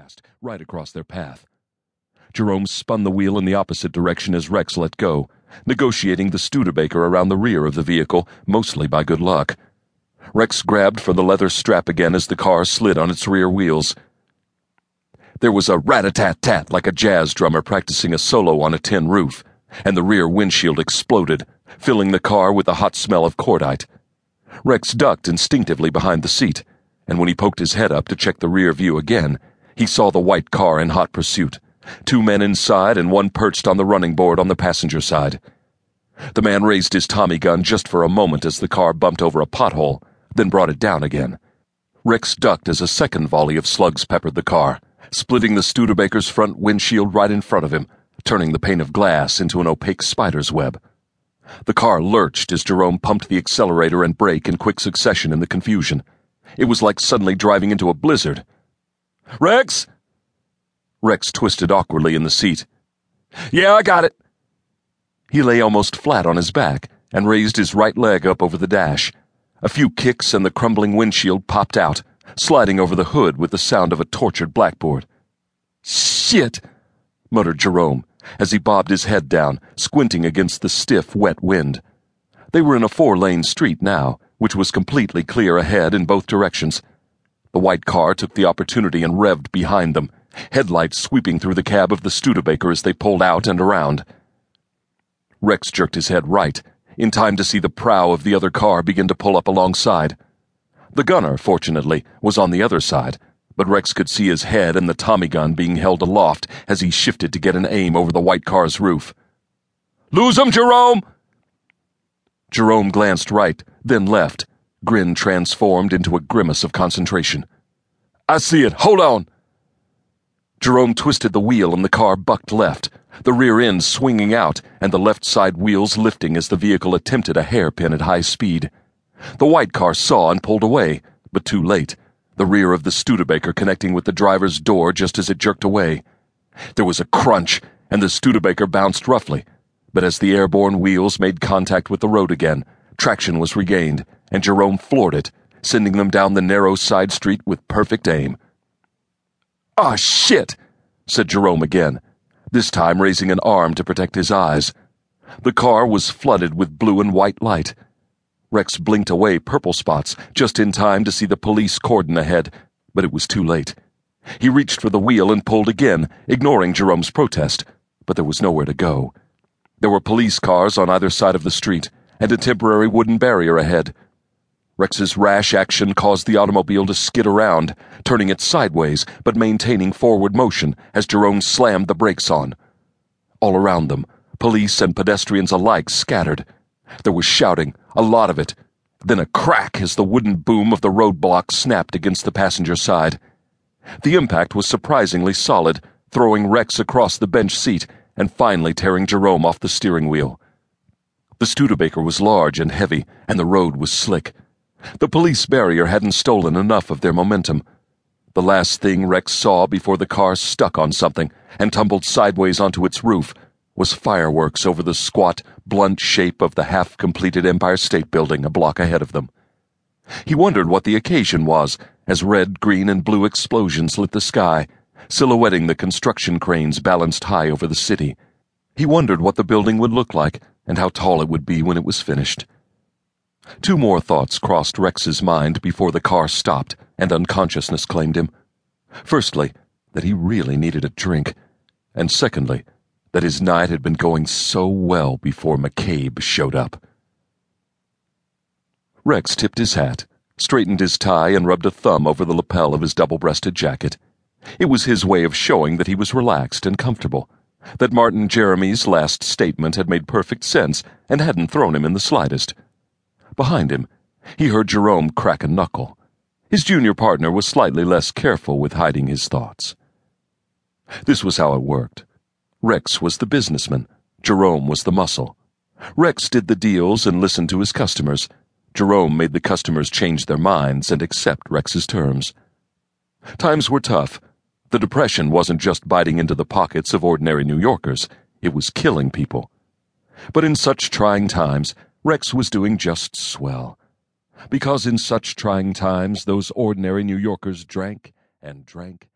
past, right across their path. Jerome spun the wheel in the opposite direction as Rex let go, negotiating the Studebaker around the rear of the vehicle, mostly by good luck. Rex grabbed for the leather strap again as the car slid on its rear wheels. There was a rat a tat tat like a jazz drummer practicing a solo on a tin roof, and the rear windshield exploded, filling the car with the hot smell of cordite. Rex ducked instinctively behind the seat, and when he poked his head up to check the rear view again, he saw the white car in hot pursuit two men inside and one perched on the running board on the passenger side. The man raised his Tommy gun just for a moment as the car bumped over a pothole, then brought it down again. Rex ducked as a second volley of slugs peppered the car, splitting the Studebaker's front windshield right in front of him, turning the pane of glass into an opaque spider's web. The car lurched as Jerome pumped the accelerator and brake in quick succession in the confusion. It was like suddenly driving into a blizzard. Rex! Rex twisted awkwardly in the seat. Yeah, I got it. He lay almost flat on his back and raised his right leg up over the dash. A few kicks and the crumbling windshield popped out, sliding over the hood with the sound of a tortured blackboard. Shit, muttered Jerome as he bobbed his head down, squinting against the stiff, wet wind. They were in a four lane street now, which was completely clear ahead in both directions. The white car took the opportunity and revved behind them headlights sweeping through the cab of the Studebaker as they pulled out and around. Rex jerked his head right, in time to see the prow of the other car begin to pull up alongside. The gunner, fortunately, was on the other side, but Rex could see his head and the Tommy gun being held aloft as he shifted to get an aim over the white car's roof. Lose him, Jerome! Jerome glanced right, then left, grin transformed into a grimace of concentration. I see it. Hold on. Jerome twisted the wheel and the car bucked left, the rear end swinging out and the left side wheels lifting as the vehicle attempted a hairpin at high speed. The white car saw and pulled away, but too late, the rear of the Studebaker connecting with the driver's door just as it jerked away. There was a crunch, and the Studebaker bounced roughly, but as the airborne wheels made contact with the road again, traction was regained, and Jerome floored it, sending them down the narrow side street with perfect aim. Ah, shit, said Jerome again, this time raising an arm to protect his eyes. The car was flooded with blue and white light. Rex blinked away purple spots just in time to see the police cordon ahead, but it was too late. He reached for the wheel and pulled again, ignoring Jerome's protest, but there was nowhere to go. There were police cars on either side of the street, and a temporary wooden barrier ahead. Rex's rash action caused the automobile to skid around, turning it sideways but maintaining forward motion as Jerome slammed the brakes on. All around them, police and pedestrians alike scattered. There was shouting, a lot of it, then a crack as the wooden boom of the roadblock snapped against the passenger side. The impact was surprisingly solid, throwing Rex across the bench seat and finally tearing Jerome off the steering wheel. The Studebaker was large and heavy, and the road was slick. The police barrier hadn't stolen enough of their momentum. The last thing Rex saw before the car stuck on something and tumbled sideways onto its roof was fireworks over the squat, blunt shape of the half completed Empire State Building a block ahead of them. He wondered what the occasion was as red, green, and blue explosions lit the sky, silhouetting the construction cranes balanced high over the city. He wondered what the building would look like and how tall it would be when it was finished. Two more thoughts crossed Rex's mind before the car stopped and unconsciousness claimed him. Firstly, that he really needed a drink, and secondly, that his night had been going so well before McCabe showed up. Rex tipped his hat, straightened his tie, and rubbed a thumb over the lapel of his double breasted jacket. It was his way of showing that he was relaxed and comfortable, that Martin Jeremy's last statement had made perfect sense and hadn't thrown him in the slightest. Behind him, he heard Jerome crack a knuckle. His junior partner was slightly less careful with hiding his thoughts. This was how it worked. Rex was the businessman, Jerome was the muscle. Rex did the deals and listened to his customers. Jerome made the customers change their minds and accept Rex's terms. Times were tough. The Depression wasn't just biting into the pockets of ordinary New Yorkers, it was killing people. But in such trying times, Rex was doing just swell. Because in such trying times, those ordinary New Yorkers drank and drank